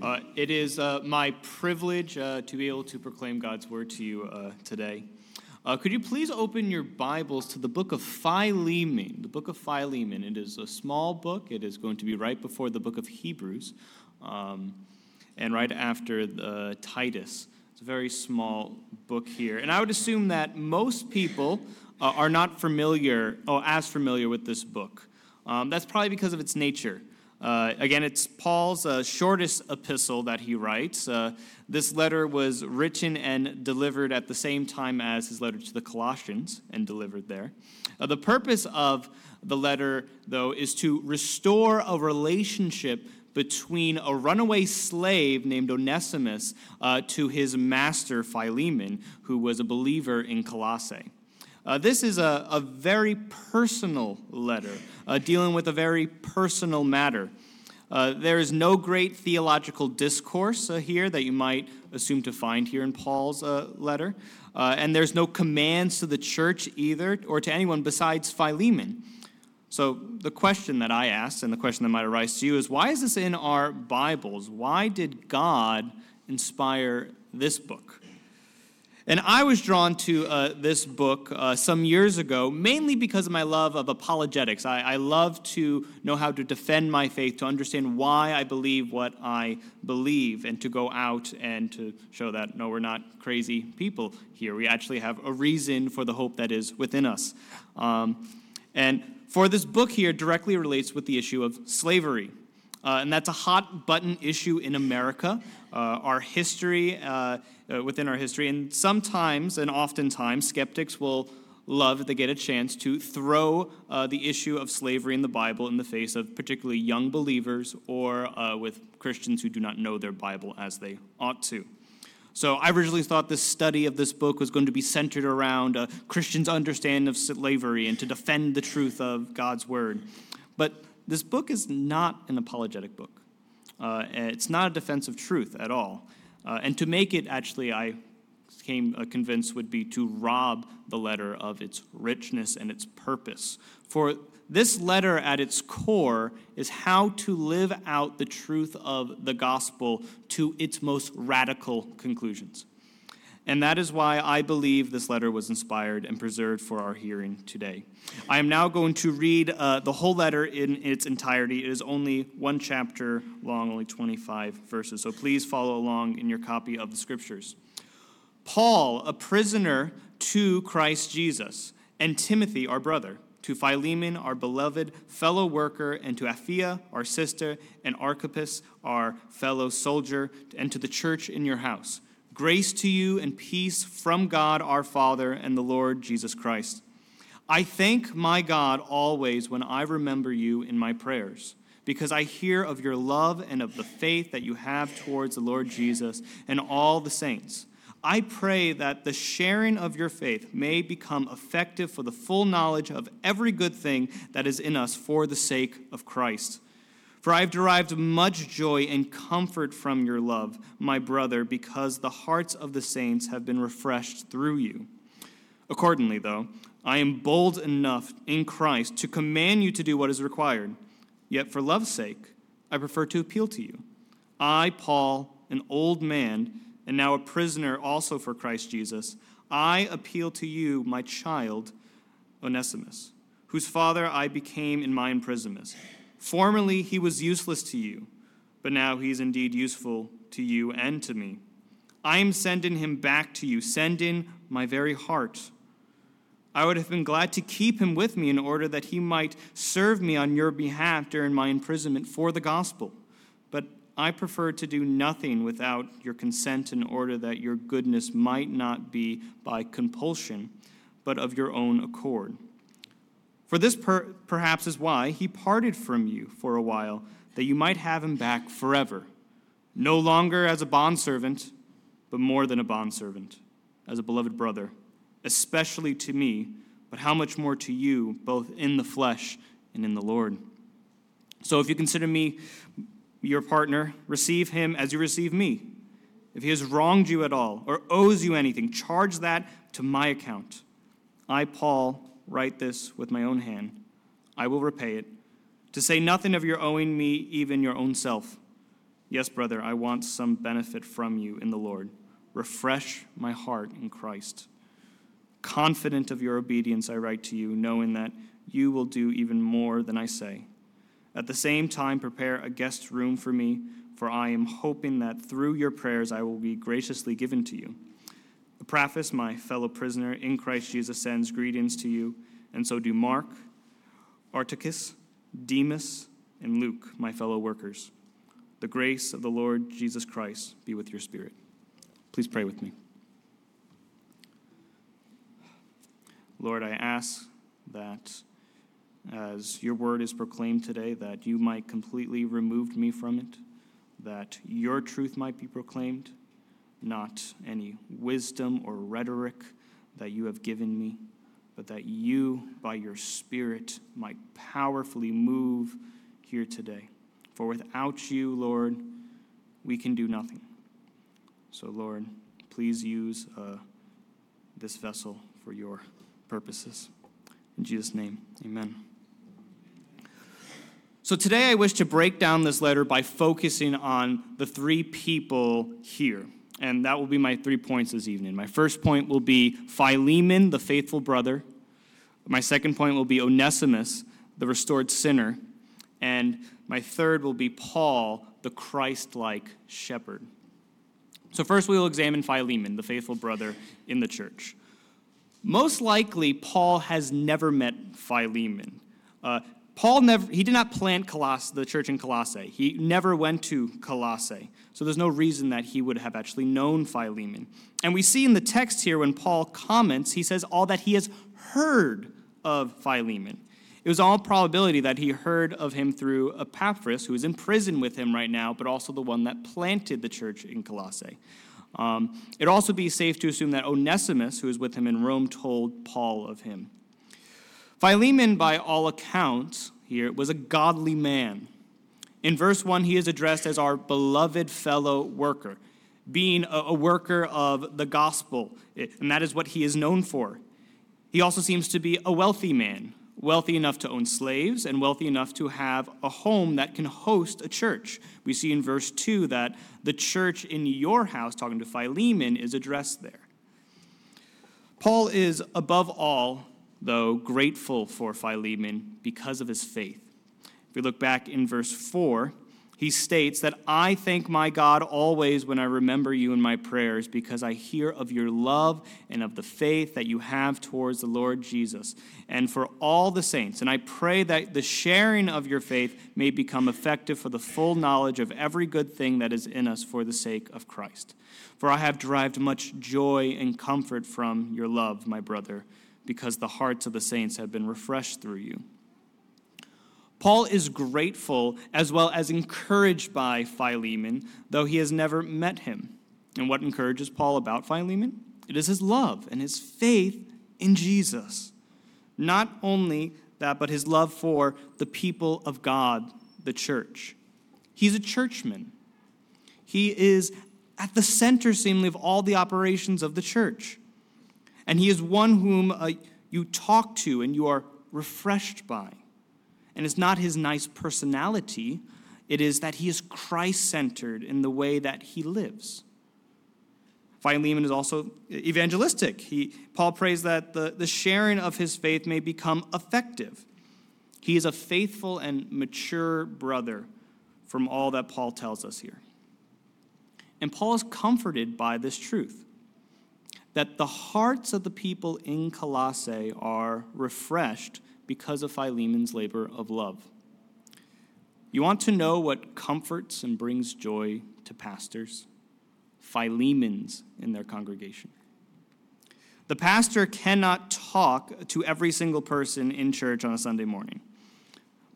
Uh, it is uh, my privilege uh, to be able to proclaim God's word to you uh, today. Uh, could you please open your Bibles to the book of Philemon? The book of Philemon. It is a small book. It is going to be right before the book of Hebrews um, and right after the Titus. It's a very small book here. And I would assume that most people uh, are not familiar, or as familiar with this book. Um, that's probably because of its nature. Uh, again, it's Paul's uh, shortest epistle that he writes. Uh, this letter was written and delivered at the same time as his letter to the Colossians and delivered there. Uh, the purpose of the letter, though, is to restore a relationship between a runaway slave named Onesimus uh, to his master Philemon, who was a believer in Colossae. Uh, this is a, a, very personal letter, uh, dealing with a very personal matter. Uh, there is no great theological discourse uh, here that you might assume to find here in Paul's uh, letter. Uh, and there's no commands to the church either, or to anyone besides Philemon. So, the question that I asked, and the question that might arise to you, is why is this in our Bibles? Why did God inspire this book? And I was drawn to uh, this book uh, some years ago, mainly because of my love of apologetics. I, I, love to know how to defend my faith, to understand why I believe what I believe, and to go out and to show that, no, we're not crazy people here. We actually have a reason for the hope that is within us. Um, and for this book here, directly relates with the issue of slavery. Uh, and that's a hot button issue in America. Uh, our history uh, uh, within our history. And sometimes, and oftentimes, skeptics will love if they get a chance to throw uh, the issue of slavery in the Bible in the face of particularly young believers or uh, with Christians who do not know their Bible as they ought to. So I originally thought this study of this book was going to be centered around a Christian's understanding of slavery and to defend the truth of God's word. But this book is not an apologetic book. Uh, it's not a defense of truth at all. Uh, and to make it, actually, I came uh, convinced would be to rob the letter of its richness and its purpose. For this letter, at its core, is how to live out the truth of the gospel to its most radical conclusions. And that is why I believe this letter was inspired and preserved for our hearing today. I am now going to read uh, the whole letter in its entirety. It is only one chapter long, only 25 verses. So please follow along in your copy of the scriptures. Paul, a prisoner to Christ Jesus, and Timothy, our brother, to Philemon, our beloved fellow worker, and to Apphia, our sister, and Archippus, our fellow soldier, and to the church in your house. Grace to you and peace from God our Father and the Lord Jesus Christ. I thank my God always when I remember you in my prayers, because I hear of your love and of the faith that you have towards the Lord Jesus and all the saints. I pray that the sharing of your faith may become effective for the full knowledge of every good thing that is in us for the sake of Christ for I have derived much joy and comfort from your love, my brother, because the hearts of the saints have been refreshed through you. Accordingly, though, I am bold enough in Christ to command you to do what is required. Yet for love's sake, I prefer to appeal to you. I, Paul, an old man, and now a prisoner also for Christ Jesus, I appeal to you, my child, Onesimus, whose father I became in my imprisonment. Formerly he was useless to you, but now he is indeed useful to you and to me. I am sending him back to you, sending my very heart. I would have been glad to keep him with me in order that he might serve me on your behalf during my imprisonment for the gospel. But I prefer to do nothing without your consent in order that your goodness might not be by compulsion, but of your own accord. For this per- perhaps is why he parted from you for a while, that you might have him back forever, no longer as a bondservant, but more than a bondservant, as a beloved brother, especially to me, but how much more to you, both in the flesh and in the Lord. So if you consider me your partner, receive him as you receive me. If he has wronged you at all or owes you anything, charge that to my account. I, Paul, write this with my own hand. I will repay it. To say nothing of your owing me even your own self. Yes, brother, I want some benefit from you in the Lord. Refresh my heart in Christ. Confident of your obedience, I write to you, knowing that you will do even more than I say. At the same time, prepare a guest room for me, for I am hoping that through your prayers I will be graciously given to you. Epaphras, my fellow prisoner in Christ Jesus, sends greetings to you, and so do Mark, Aristarchus, Demas, and Luke, my fellow workers. The grace of the Lord Jesus Christ be with your spirit. Please pray with me. Lord, I ask that as your word is proclaimed today, that you might completely remove me from it, that your truth might be proclaimed, not any wisdom or rhetoric that you have given me, but that you, by your Spirit, might powerfully move here today. For without you, Lord, we can do nothing. So, Lord, please use uh, this vessel for your purposes. In Jesus' name, amen. So today I wish to break down this letter by focusing on the three people here. And that will be my three points this evening. My first point will be Philemon, the faithful brother. My second point will be Onesimus, the restored sinner. And my third will be Paul, the Christ like shepherd. So, first we will examine Philemon, the faithful brother in the church. Most likely, Paul has never met Philemon. Uh, Paul never, he did not plant the church in Colossae. He never went to Colossae. So there's no reason that he would have actually known Philemon. And we see in the text here when Paul comments, he says all that he has heard of Philemon. It was all probability that he heard of him through Epaphras, who is in prison with him right now, but also the one that planted the church in Colossae. Um, it'd also be safe to assume that Onesimus, who was with him in Rome, told Paul of him. Philemon, by all accounts, here was a godly man. In verse 1, he is addressed as our beloved fellow worker, being a, worker of the gospel, eh, and that is what he is known for. He also seems to be a wealthy man, wealthy enough to own slaves and wealthy enough to have a home that can host a church. We see in verse 2 that the church in your house, talking to Philemon, is addressed there. Paul is, above all, though, grateful for Philemon because of his faith. If we look back in verse 4, he states that I thank my God always when I remember you in my prayers because I hear of your love and of the faith that you have towards the Lord Jesus and for all the saints. And I pray that the sharing of your faith may become effective for the full knowledge of every good thing that is in us for the sake of Christ. For I have derived much joy and comfort from your love, my brother because the hearts of the saints have been refreshed through you. Paul is grateful as well as encouraged by Philemon, though he has never met him. And what encourages Paul about Philemon? It is his love and his faith in Jesus. Not only that, but his love for the people of God, the church. He's a churchman. He is at the center, seemingly, of all the operations of the church and he is one whom uh, you talk to and you are refreshed by. And it's not his nice personality, it is that he is Christ centered in the way that he lives. Philemon is also evangelistic. He, Paul prays that the, the sharing of his faith may become effective. He is a faithful and mature brother from all that Paul tells us here. And Paul is comforted by this truth that the hearts of the people in Colossae are refreshed because of Philemon's labor of love. You want to know what comforts and brings joy to pastors? Philemons in their congregation. The pastor cannot talk to every single person in church on a Sunday morning.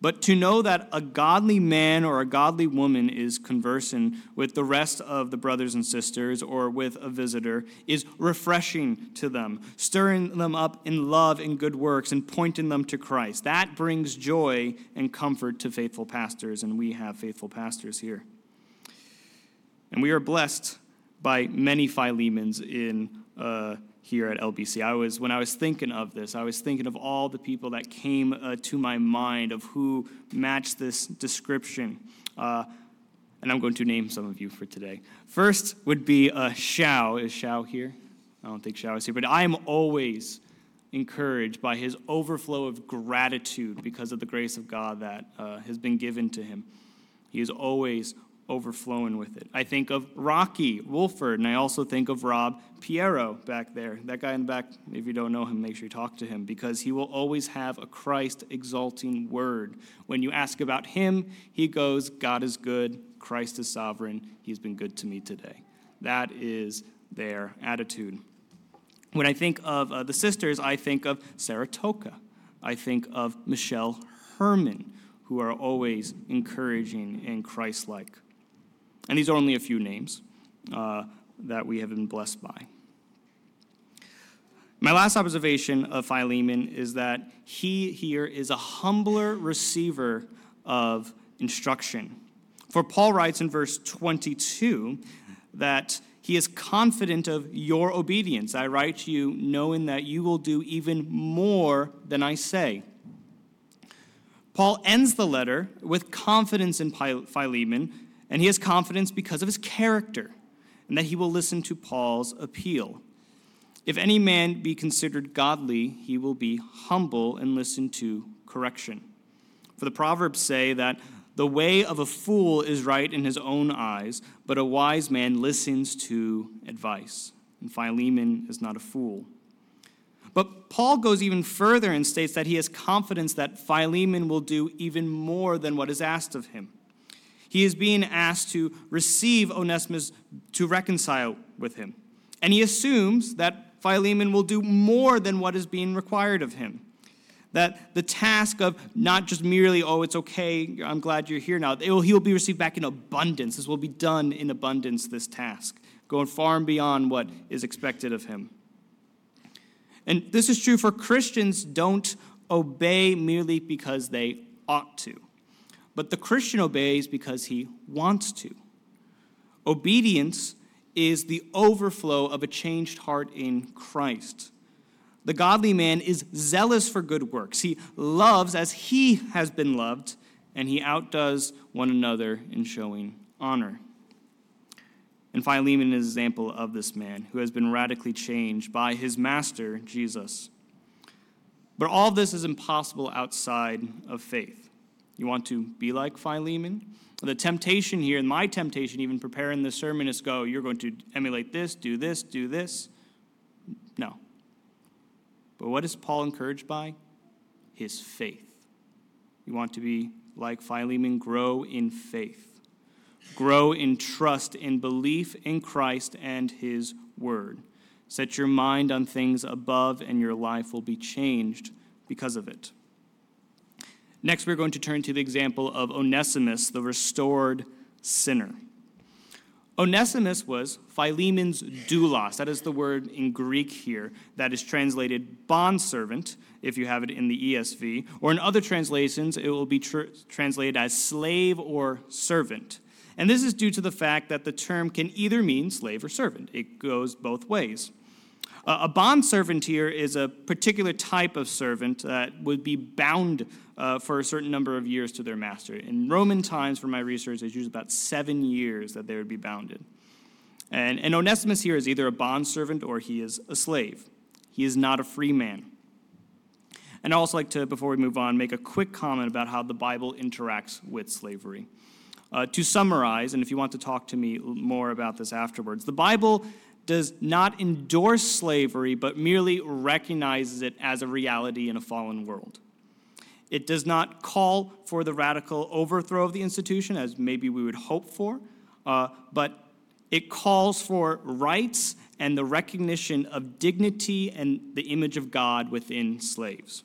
But to know that a godly man or a godly woman is conversing with the rest of the brothers and sisters or with a visitor is refreshing to them, stirring them up in love and good works and pointing them to Christ. That brings joy and comfort to faithful pastors, and we have faithful pastors here. And we are blessed by many Philemons in. Uh, here at LBC. I was when I was thinking of this, I was thinking of all the people that came uh, to my mind of who matched this description. Uh, and I'm going to name some of you for today. First would be uh, Shao. Is Shao here? I don't think Shao is here, but I am always encouraged by his overflow of gratitude because of the grace of God that uh, has been given to him. He is always overflowing with it. I think of Rocky Wolford, and I also think of Rob Piero back there. That guy in the back, if you don't know him, make sure you talk to him because he will always have a Christ exalting word. When you ask about him, he goes, God is good, Christ is sovereign, he's been good to me today. That is their attitude. When I think of uh, the sisters, I think of Sarah Toka. I think of Michelle Herman, who are always encouraging and Christ like. And these are only a few names uh, that we have been blessed by. My last observation of Philemon is that he here is a humbler receiver of instruction. For Paul writes in verse 22 that he is confident of your obedience. I write to you knowing that you will do even more than I say. Paul ends the letter with confidence in Philemon and he has confidence because of his character, and that he will listen to Paul's appeal. If any man be considered godly, he will be humble and listen to correction. For the Proverbs say that the way of a fool is right in his own eyes, but a wise man listens to advice. And Philemon is not a fool. But Paul goes even further and states that he has confidence that Philemon will do even more than what is asked of him. He is being asked to receive Onesimus to reconcile with him. And he assumes that Philemon will do more than what is being required of him. That the task of not just merely, oh, it's okay, I'm glad you're here now, will, he will be received back in abundance. This will be done in abundance, this task, going far and beyond what is expected of him. And this is true for Christians, don't obey merely because they ought to but the Christian obeys because he wants to. Obedience is the overflow of a changed heart in Christ. The godly man is zealous for good works. He loves as he has been loved, and he outdoes one another in showing honor. And Philemon is an example of this man who has been radically changed by his master, Jesus. But all this is impossible outside of faith. You want to be like Philemon? The temptation here, and my temptation, even preparing this sermon, is go, you're going to emulate this, do this, do this. No. But what is Paul encouraged by? His faith. You want to be like Philemon, grow in faith, grow in trust, in belief in Christ and his word. Set your mind on things above, and your life will be changed because of it. Next, we're going to turn to the example of Onesimus, the restored sinner. Onesimus was Philemon's doulos. That is the word in Greek here that is translated bondservant, if you have it in the ESV. Or in other translations, it will be tr- translated as slave or servant. And this is due to the fact that the term can either mean slave or servant, it goes both ways. Uh, a bondservant here is a particular type of servant that would be bound uh, for a certain number of years to their master. In Roman times, for my research, it's usually about seven years that they would be bounded. And, and Onesimus here is either a bondservant or he is a slave. He is not a free man. And I'd also like to, before we move on, make a quick comment about how the Bible interacts with slavery. Uh, to summarize, and if you want to talk to me more about this afterwards, the Bible does not endorse slavery, but merely recognizes it as a reality in a fallen world. It does not call for the radical overthrow of the institution, as maybe we would hope for, uh, but it calls for rights and the recognition of dignity and the image of God within slaves.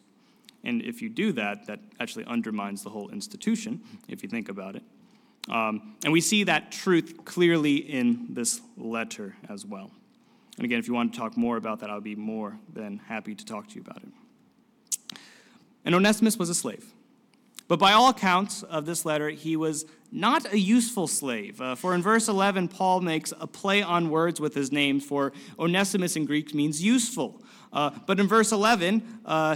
And if you do that, that actually undermines the whole institution, if you think about it. Um, and we see that truth clearly in this letter as well. And again, if you want to talk more about that, I'll be more than happy to talk to you about it. And Onesimus was a slave. But by all accounts of this letter, he was not a useful slave. Uh, for in verse 11, Paul makes a play on words with his name, for Onesimus in Greek means useful. Uh, but in verse 11, uh,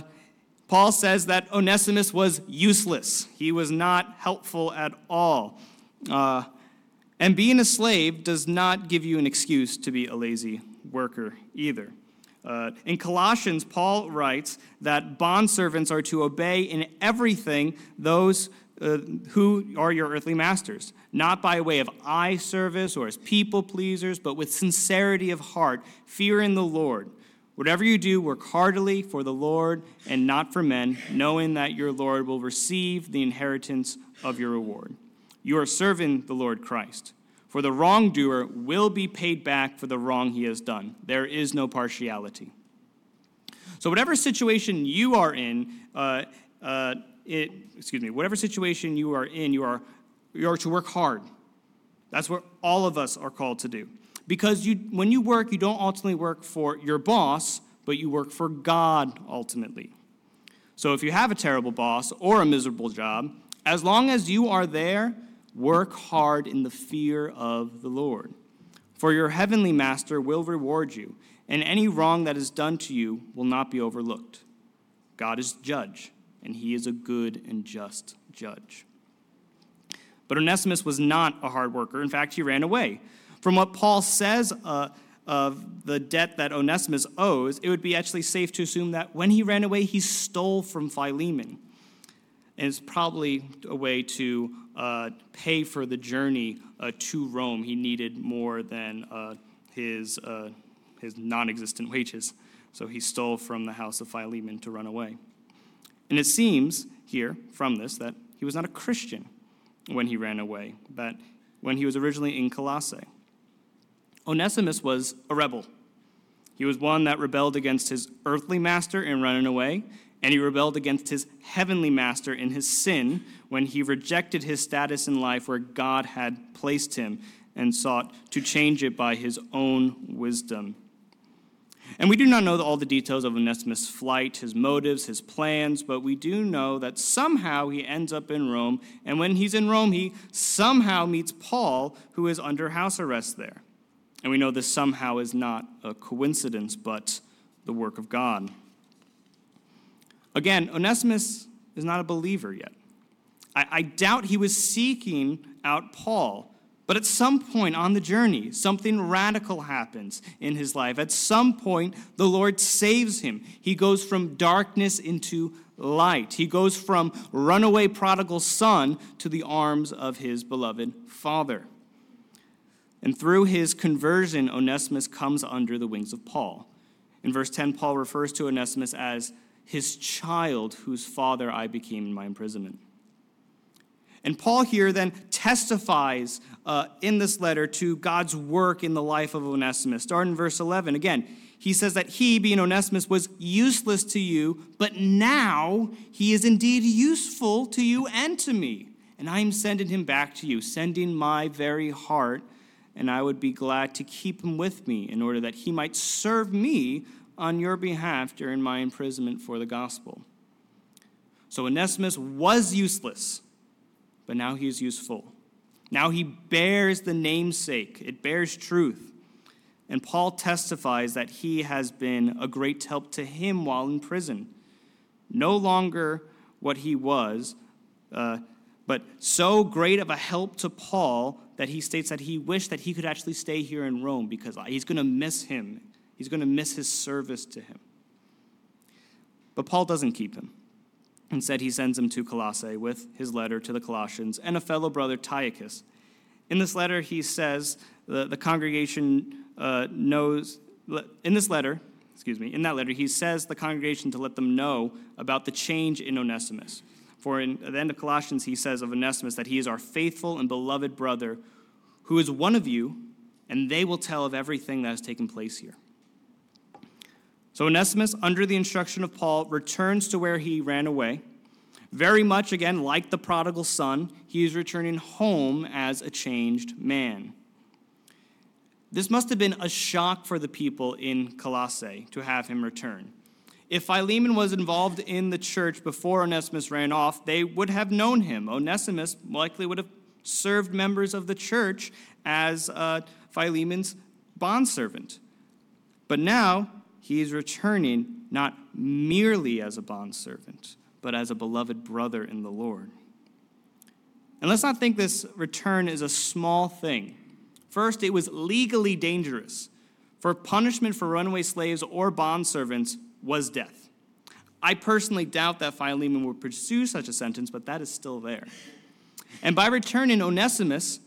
Paul says that Onesimus was useless. He was not helpful at all. Uh, And being a slave does not give you an excuse to be a lazy worker either. Uh, in Colossians, Paul writes that bondservants are to obey in everything those uh, who are your earthly masters, not by way of eye service or as people pleasers, but with sincerity of heart, fear in the Lord. Whatever you do, work heartily for the Lord and not for men, knowing that your Lord will receive the inheritance of your reward. You are serving the Lord Christ. For the wrongdoer will be paid back for the wrong he has done. There is no partiality. So, whatever situation you are in, uh, uh, it, excuse me, whatever situation you are in, you are, you are to work hard. That's what all of us are called to do. Because you, when you work, you don't ultimately work for your boss, but you work for God ultimately. So if you have a terrible boss or a miserable job, as long as you are there, Work hard in the fear of the Lord. For your heavenly master will reward you, and any wrong that is done to you will not be overlooked. God is judge, and he is a good and just judge. But Onesimus was not a hard worker. In fact, he ran away. From what Paul says uh, of the debt that Onesimus owes, it would be actually safe to assume that when he ran away, he stole from Philemon. And it's probably a way to uh, pay for the journey uh, to Rome. He needed more than uh, his, uh, his non existent wages. So he stole from the house of Philemon to run away. And it seems here from this that he was not a Christian when he ran away, but when he was originally in Colossae. Onesimus was a rebel. He was one that rebelled against his earthly master in running away, and he rebelled against his heavenly master in his sin when he rejected his status in life where God had placed him and sought to change it by his own wisdom. And we do not know all the details of Onesimus' flight, his motives, his plans, but we do know that somehow he ends up in Rome, and when he's in Rome, he somehow meets Paul, who is under house arrest there. And we know this somehow is not a coincidence, but the work of God. Again, Onesimus is not a believer yet. I, I, doubt he was seeking out Paul. But at some point on the journey, something radical happens in his life. At some point, the Lord saves him. He goes from darkness into light. He goes from runaway prodigal son to the arms of his beloved father. And through his conversion, Onesimus comes under the wings of Paul. In verse 10, Paul refers to Onesimus as his child whose father I became in my imprisonment. And Paul here then testifies uh, in this letter to God's work in the life of Onesimus. Starting in verse 11, again, he says that he, being Onesimus, was useless to you, but now he is indeed useful to you and to me. And I am sending him back to you, sending my very heart, and I would be glad to keep him with me in order that he might serve me on your behalf during my imprisonment for the gospel. So Onesimus was useless, but now he is useful. Now he bears the namesake, it bears truth. And Paul testifies that he has been a great help to him while in prison. No longer what he was, uh, but so great of a help to Paul that he states that he wished that he could actually stay here in Rome because he's going to miss him He's going to miss his service to him. But Paul doesn't keep him. Instead, he sends him to Colossae with his letter to the Colossians and a fellow brother, Tychicus. In this letter, he says the, the congregation uh, knows, in this letter, excuse me, in that letter, he says the congregation to let them know about the change in Onesimus. For in, at the end of Colossians, he says of Onesimus that he is our faithful and beloved brother who is one of you, and they will tell of everything that has taken place here. So Onesimus, under the instruction of Paul, returns to where he ran away. Very much, again, like the prodigal son, he is returning home as a changed man. This must have been a shock for the people in Colossae to have him return. If Philemon was involved in the church before Onesimus ran off, they would have known him. Onesimus likely would have served members of the church as uh, Philemon's bondservant. But now, he is returning not merely as a bondservant, but as a beloved brother in the Lord. And let's not think this return is a small thing. First, it was legally dangerous, for punishment for runaway slaves or bondservants was death. I personally doubt that Philemon would pursue such a sentence, but that is still there. And by returning, Onesimus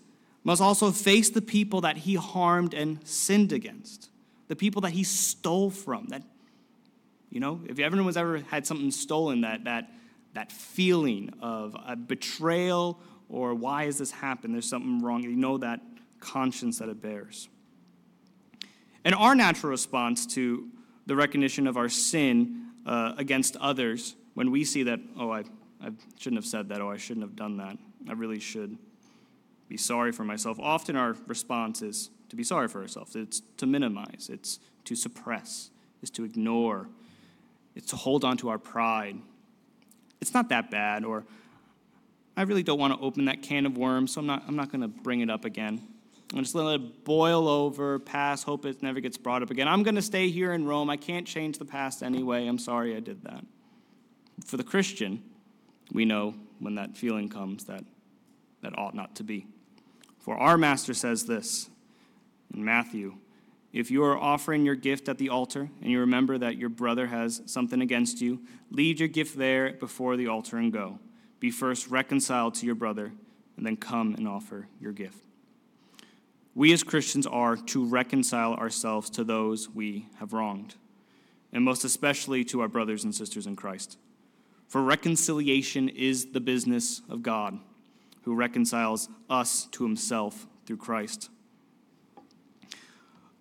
must also face the people that he harmed and sinned against, the people that he stole from. That, you know, if everyone's ever had something stolen, that, that, that feeling of a betrayal or why has this happened? There's something wrong. You know that conscience that it bears. And our natural response to the recognition of our sin uh, against others when we see that, oh, I, I shouldn't have said that, oh, I shouldn't have done that, I really should be sorry for myself. Often our response is to be sorry for ourselves, it's to minimize, it's to suppress, it's to ignore, it's to hold on to our pride. It's not that bad, or I really don't want to open that can of worms, so I'm not, I'm not going to bring it up again. I'm just going to let it boil over, pass, hope it never gets brought up again. I'm going to stay here in Rome. I can't change the past anyway. I'm sorry I did that. For the Christian, we know when that feeling comes that that ought not to be. For our master says this in Matthew If you are offering your gift at the altar and you remember that your brother has something against you, leave your gift there before the altar and go. Be first reconciled to your brother, and then come and offer your gift. We as Christians are to reconcile ourselves to those we have wronged, and most especially to our brothers and sisters in Christ. For reconciliation is the business of God, who reconciles us to himself through Christ.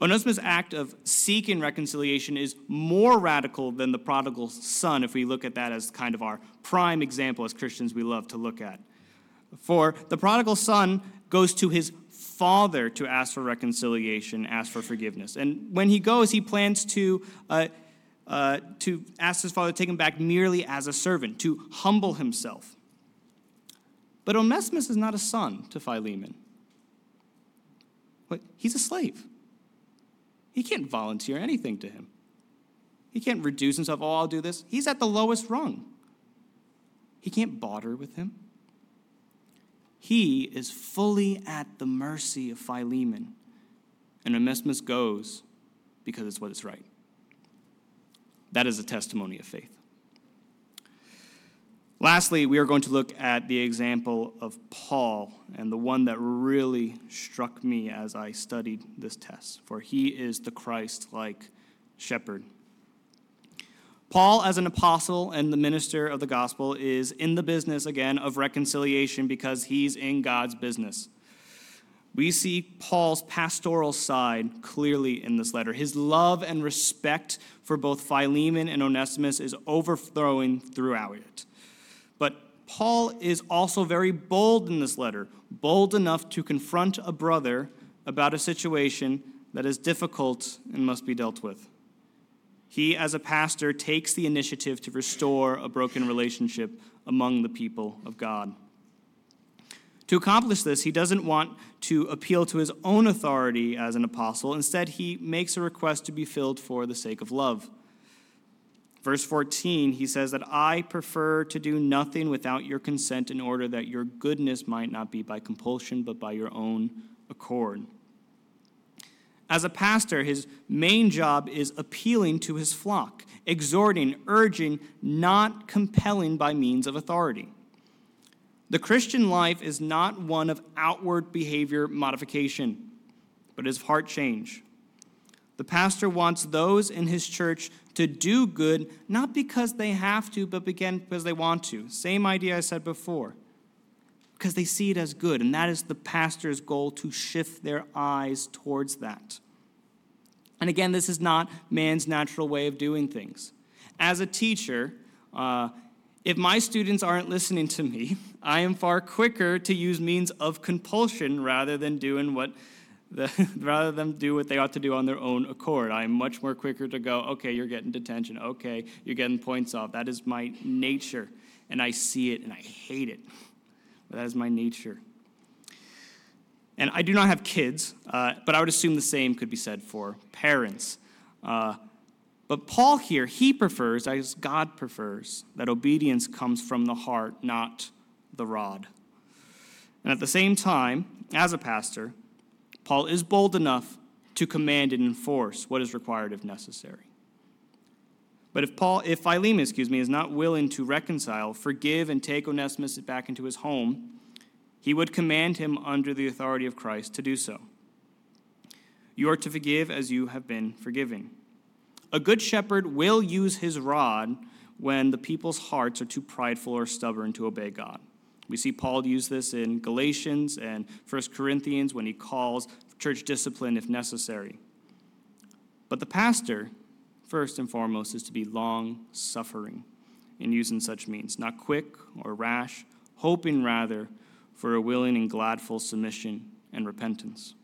Onesimus' act of seeking reconciliation is more radical than the prodigal son, if we look at that as kind of our prime example as Christians we love to look at. For the prodigal son goes to his father to ask for reconciliation, ask for forgiveness. And when he goes, he plans to, uh, uh, to ask his father to take him back merely as a servant, to humble himself. But Onesimus is not a son to Philemon. He's a slave. He can't volunteer anything to him. He can't reduce himself, oh, I'll do this. He's at the lowest rung. He can't barter with him. He is fully at the mercy of Philemon. And Onesimus goes because it's what is right. That is a testimony of faith. Lastly, we are going to look at the example of Paul and the one that really struck me as I studied this test, for he is the Christ like shepherd. Paul, as an apostle and the minister of the gospel, is in the business again of reconciliation because he's in God's business. We see Paul's pastoral side clearly in this letter. His love and respect for both Philemon and Onesimus is overflowing throughout it. But Paul is also very bold in this letter, bold enough to confront a brother about a situation that is difficult and must be dealt with. He, as a pastor, takes the initiative to restore a broken relationship among the people of God. To accomplish this, he doesn't want to appeal to his own authority as an apostle. Instead, he makes a request to be filled for the sake of love. Verse 14, he says that I prefer to do nothing without your consent in order that your goodness might not be by compulsion, but by your own accord. As a pastor, his main job is appealing to his flock, exhorting, urging, not compelling by means of authority. The Christian life is not one of outward behavior modification, but is heart change. The pastor wants those in his church to do good, not because they have to, but again because they want to. Same idea I said before. Because they see it as good, and that is the pastor's goal to shift their eyes towards that. And again, this is not man's natural way of doing things. As a teacher, uh, if my students aren't listening to me, I am far quicker to use means of compulsion rather than doing what rather than do what they ought to do on their own accord. I'm much more quicker to go, okay, you're getting detention. Okay, you're getting points off. That is my nature. And I see it and I hate it. But that is my nature. And I do not have kids, uh, but I would assume the same could be said for parents. Uh, but Paul here, he prefers, as God prefers, that obedience comes from the heart, not the rod. And at the same time, as a pastor, Paul is bold enough to command and enforce what is required if necessary. But if Paul, if Philemon, excuse me, is not willing to reconcile, forgive, and take Onesimus back into his home, he would command him under the authority of Christ to do so. You are to forgive as you have been forgiven. A good shepherd will use his rod when the people's hearts are too prideful or stubborn to obey God. We see Paul use this in Galatians and 1 Corinthians when he calls church discipline if necessary. But the pastor, first and foremost, is to be long suffering in using such means, not quick or rash, hoping rather for a willing and gladful submission and repentance.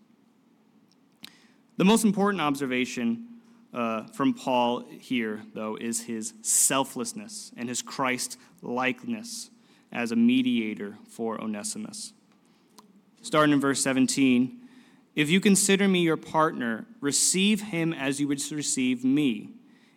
The most important observation uh, from Paul here, though, is his selflessness and his Christ likeness as a mediator for Onesimus. Starting in verse 17 If you consider me your partner, receive him as you would receive me.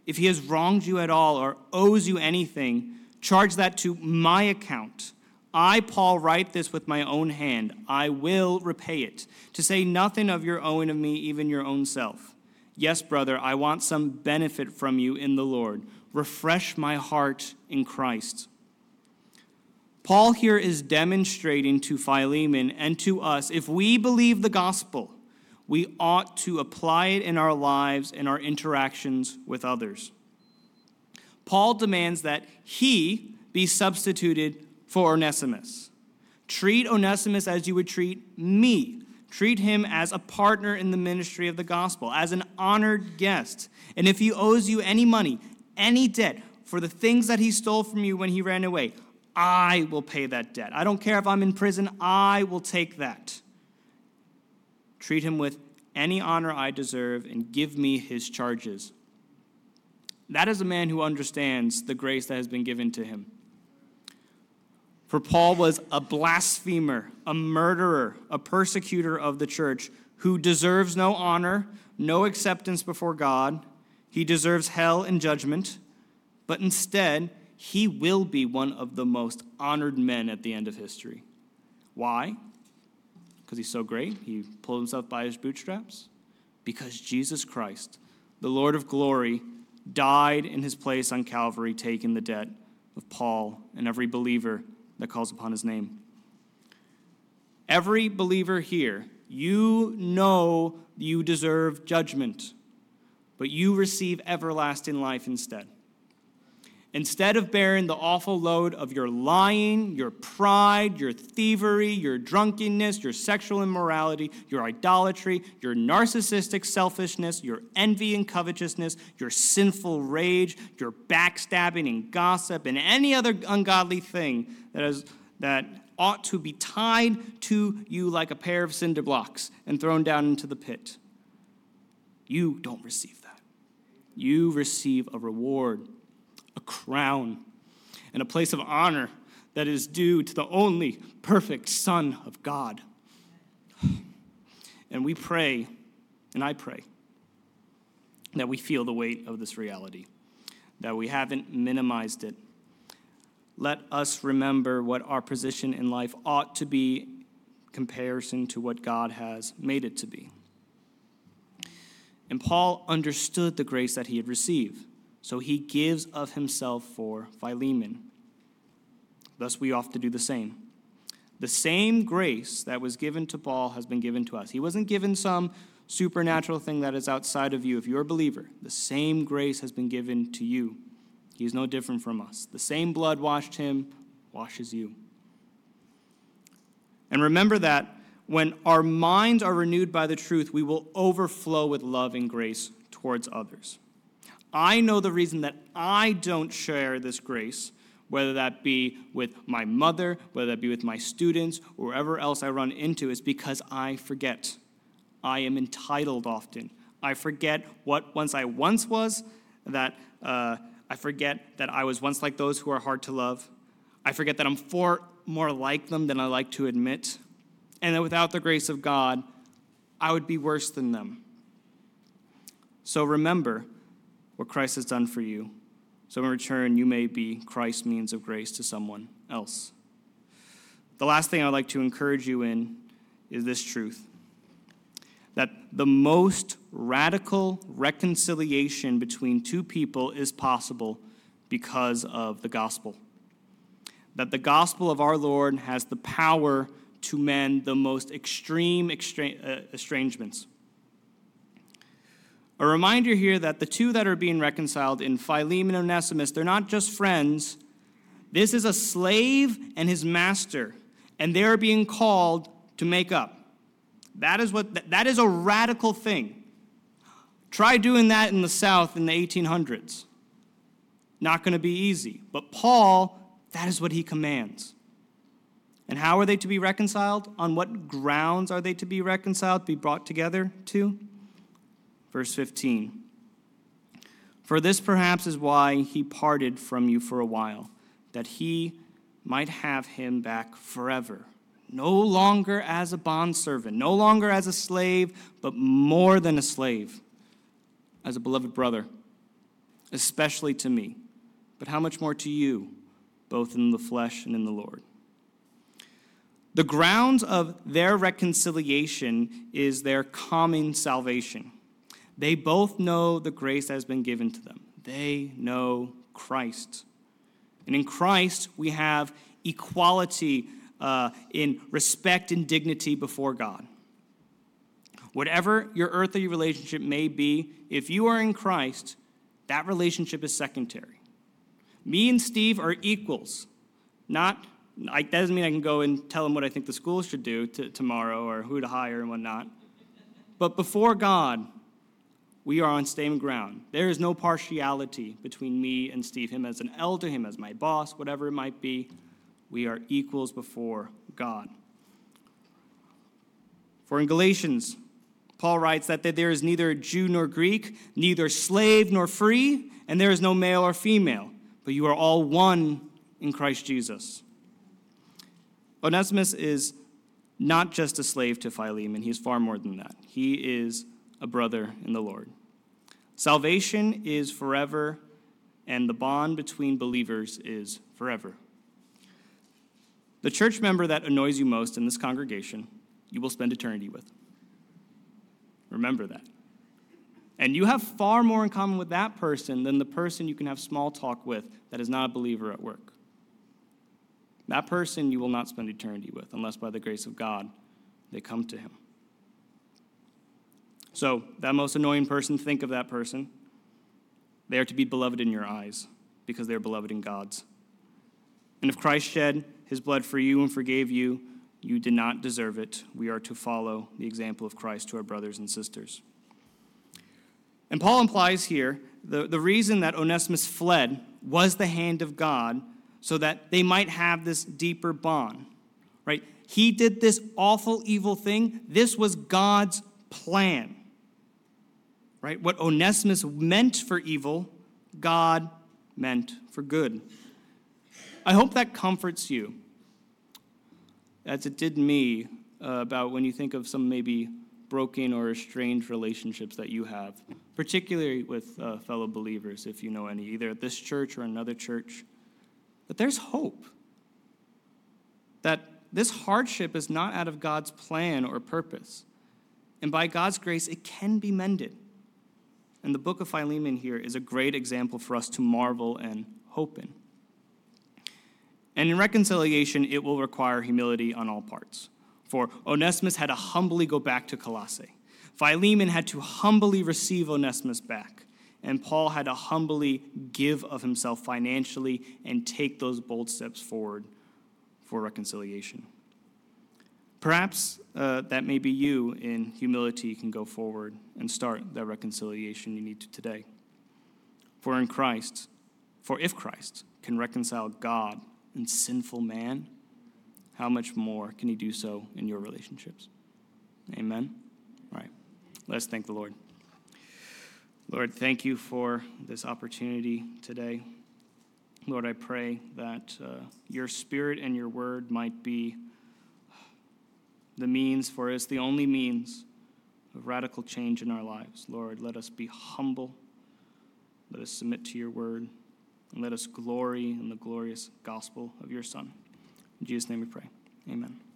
If he has wronged you at all or owes you anything, charge that to my account. I, Paul, write this with my own hand. I will repay it, to say nothing of your owing of me, even your own self. Yes, brother, I want some benefit from you in the Lord. Refresh my heart in Christ. Paul here is demonstrating to Philemon and to us if we believe the gospel, we ought to apply it in our lives and our interactions with others. Paul demands that he be substituted for Onesimus. Treat Onesimus as you would treat me. Treat him as a partner in the ministry of the gospel, as an honored guest. And if he owes you any money, any debt for the things that he stole from you when he ran away, I will pay that debt. I don't care if I'm in prison, I will take that. Treat him with any honor I deserve and give me his charges. That is a man who understands the grace that has been given to him. For Paul was a blasphemer, a murderer, a persecutor of the church who deserves no honor, no acceptance before God. He deserves hell and judgment, but instead, he will be one of the most honored men at the end of history. Why? Because he's so great, he pulled himself by his bootstraps? Because Jesus Christ, the Lord of glory, died in his place on Calvary, taking the debt of Paul and every believer that calls upon his name. Every believer here, you know you deserve judgment, but you receive everlasting life instead. Instead of bearing the awful load of your lying, your pride, your thievery, your drunkenness, your sexual immorality, your idolatry, your narcissistic selfishness, your envy and covetousness, your sinful rage, your backstabbing and gossip, and any other ungodly thing that, is, that ought to be tied to you like a pair of cinder blocks and thrown down into the pit. You don't receive that. You receive a reward a crown, and a place of honor that is due to the only perfect Son of God. And we pray, and I pray, that we feel the weight of this reality, that we haven't minimized it. Let us remember what our position in life ought to be comparison to what God has made it to be. And Paul understood the grace that he had received. So he gives of himself for Philemon. Thus, we ought to do the same. The same grace that was given to Paul has been given to us. He wasn't given some supernatural thing that is outside of you. If you're a believer, the same grace has been given to you. He's no different from us. The same blood washed him, washes you. And remember that when our minds are renewed by the truth, we will overflow with love and grace towards others. I know the reason that I don't share this grace, whether that be with my mother, whether that be with my students, or wherever else I run into, is because I forget. I am entitled often. I forget what once I once was, that uh, I forget that I was once like those who are hard to love. I forget that I'm far more like them than I like to admit. And that without the grace of God, I would be worse than them. So remember, what Christ has done for you, so in return you may be Christ's means of grace to someone else. The last thing I'd like to encourage you in is this truth that the most radical reconciliation between two people is possible because of the gospel. That the gospel of our Lord has the power to mend the most extreme uh, estrangements. A reminder here that the two that are being reconciled in Philemon and Onesimus, they're not just friends. This is a slave and his master, and they're being called to make up. That is what that is a radical thing. Try doing that in the South in the 1800s. Not going to be easy. But Paul, that is what he commands. And how are they to be reconciled? On what grounds are they to be reconciled, be brought together to? Verse 15 For this perhaps is why he parted from you for a while, that he might have him back forever. No longer as a bondservant, no longer as a slave, but more than a slave, as a beloved brother, especially to me, but how much more to you, both in the flesh and in the Lord. The grounds of their reconciliation is their common salvation. They both know the grace that has been given to them. They know Christ. And in Christ, we have equality uh, in respect and dignity before God. Whatever your earthly relationship may be, if you are in Christ, that relationship is secondary. Me and Steve are equals. Not, I, that doesn't mean I can go and tell him what I think the school should do to, tomorrow or who to hire and whatnot. But before God, we are on same ground. There is no partiality between me and Steve, him as an elder, him as my boss, whatever it might be. We are equals before God. For in Galatians, Paul writes that there is neither Jew nor Greek, neither slave nor free, and there is no male or female, but you are all one in Christ Jesus. Onesimus is not just a slave to Philemon, he's far more than that. He is a brother in the Lord. Salvation is forever, and the bond between believers is forever. The church member that annoys you most in this congregation, you will spend eternity with. Remember that. And you have far more in common with that person than the person you can have small talk with that is not a believer at work. That person you will not spend eternity with unless by the grace of God they come to him. So, that most annoying person, think of that person. They are to be beloved in your eyes because they are beloved in God's. And if Christ shed his blood for you and forgave you, you did not deserve it. We are to follow the example of Christ to our brothers and sisters. And Paul implies here the, the reason that Onesimus fled was the hand of God so that they might have this deeper bond, right? He did this awful, evil thing. This was God's plan right? What Onesimus meant for evil, God meant for good. I hope that comforts you, as it did me, uh, about when you think of some maybe broken or estranged relationships that you have, particularly with uh, fellow believers, if you know any, either at this church or another church. But there's hope. That this hardship is not out of God's plan or purpose. And by God's grace, it can be mended. And the book of Philemon here is a great example for us to marvel and hope in. And in reconciliation, it will require humility on all parts. For Onesimus had to humbly go back to Colossae. Philemon had to humbly receive Onesimus back. And Paul had to humbly give of himself financially and take those bold steps forward for reconciliation. Perhaps uh, that may be you in humility can go forward and start that reconciliation you need to today. For in Christ, for if Christ can reconcile God and sinful man, how much more can he do so in your relationships? Amen? All right. Let's thank the Lord. Lord, thank you for this opportunity today. Lord, I pray that uh, your spirit and your word might be the means, for it's the only means of radical change in our lives. Lord, let us be humble. Let us submit to your word. And let us glory in the glorious gospel of your Son. In Jesus' name we pray. Amen.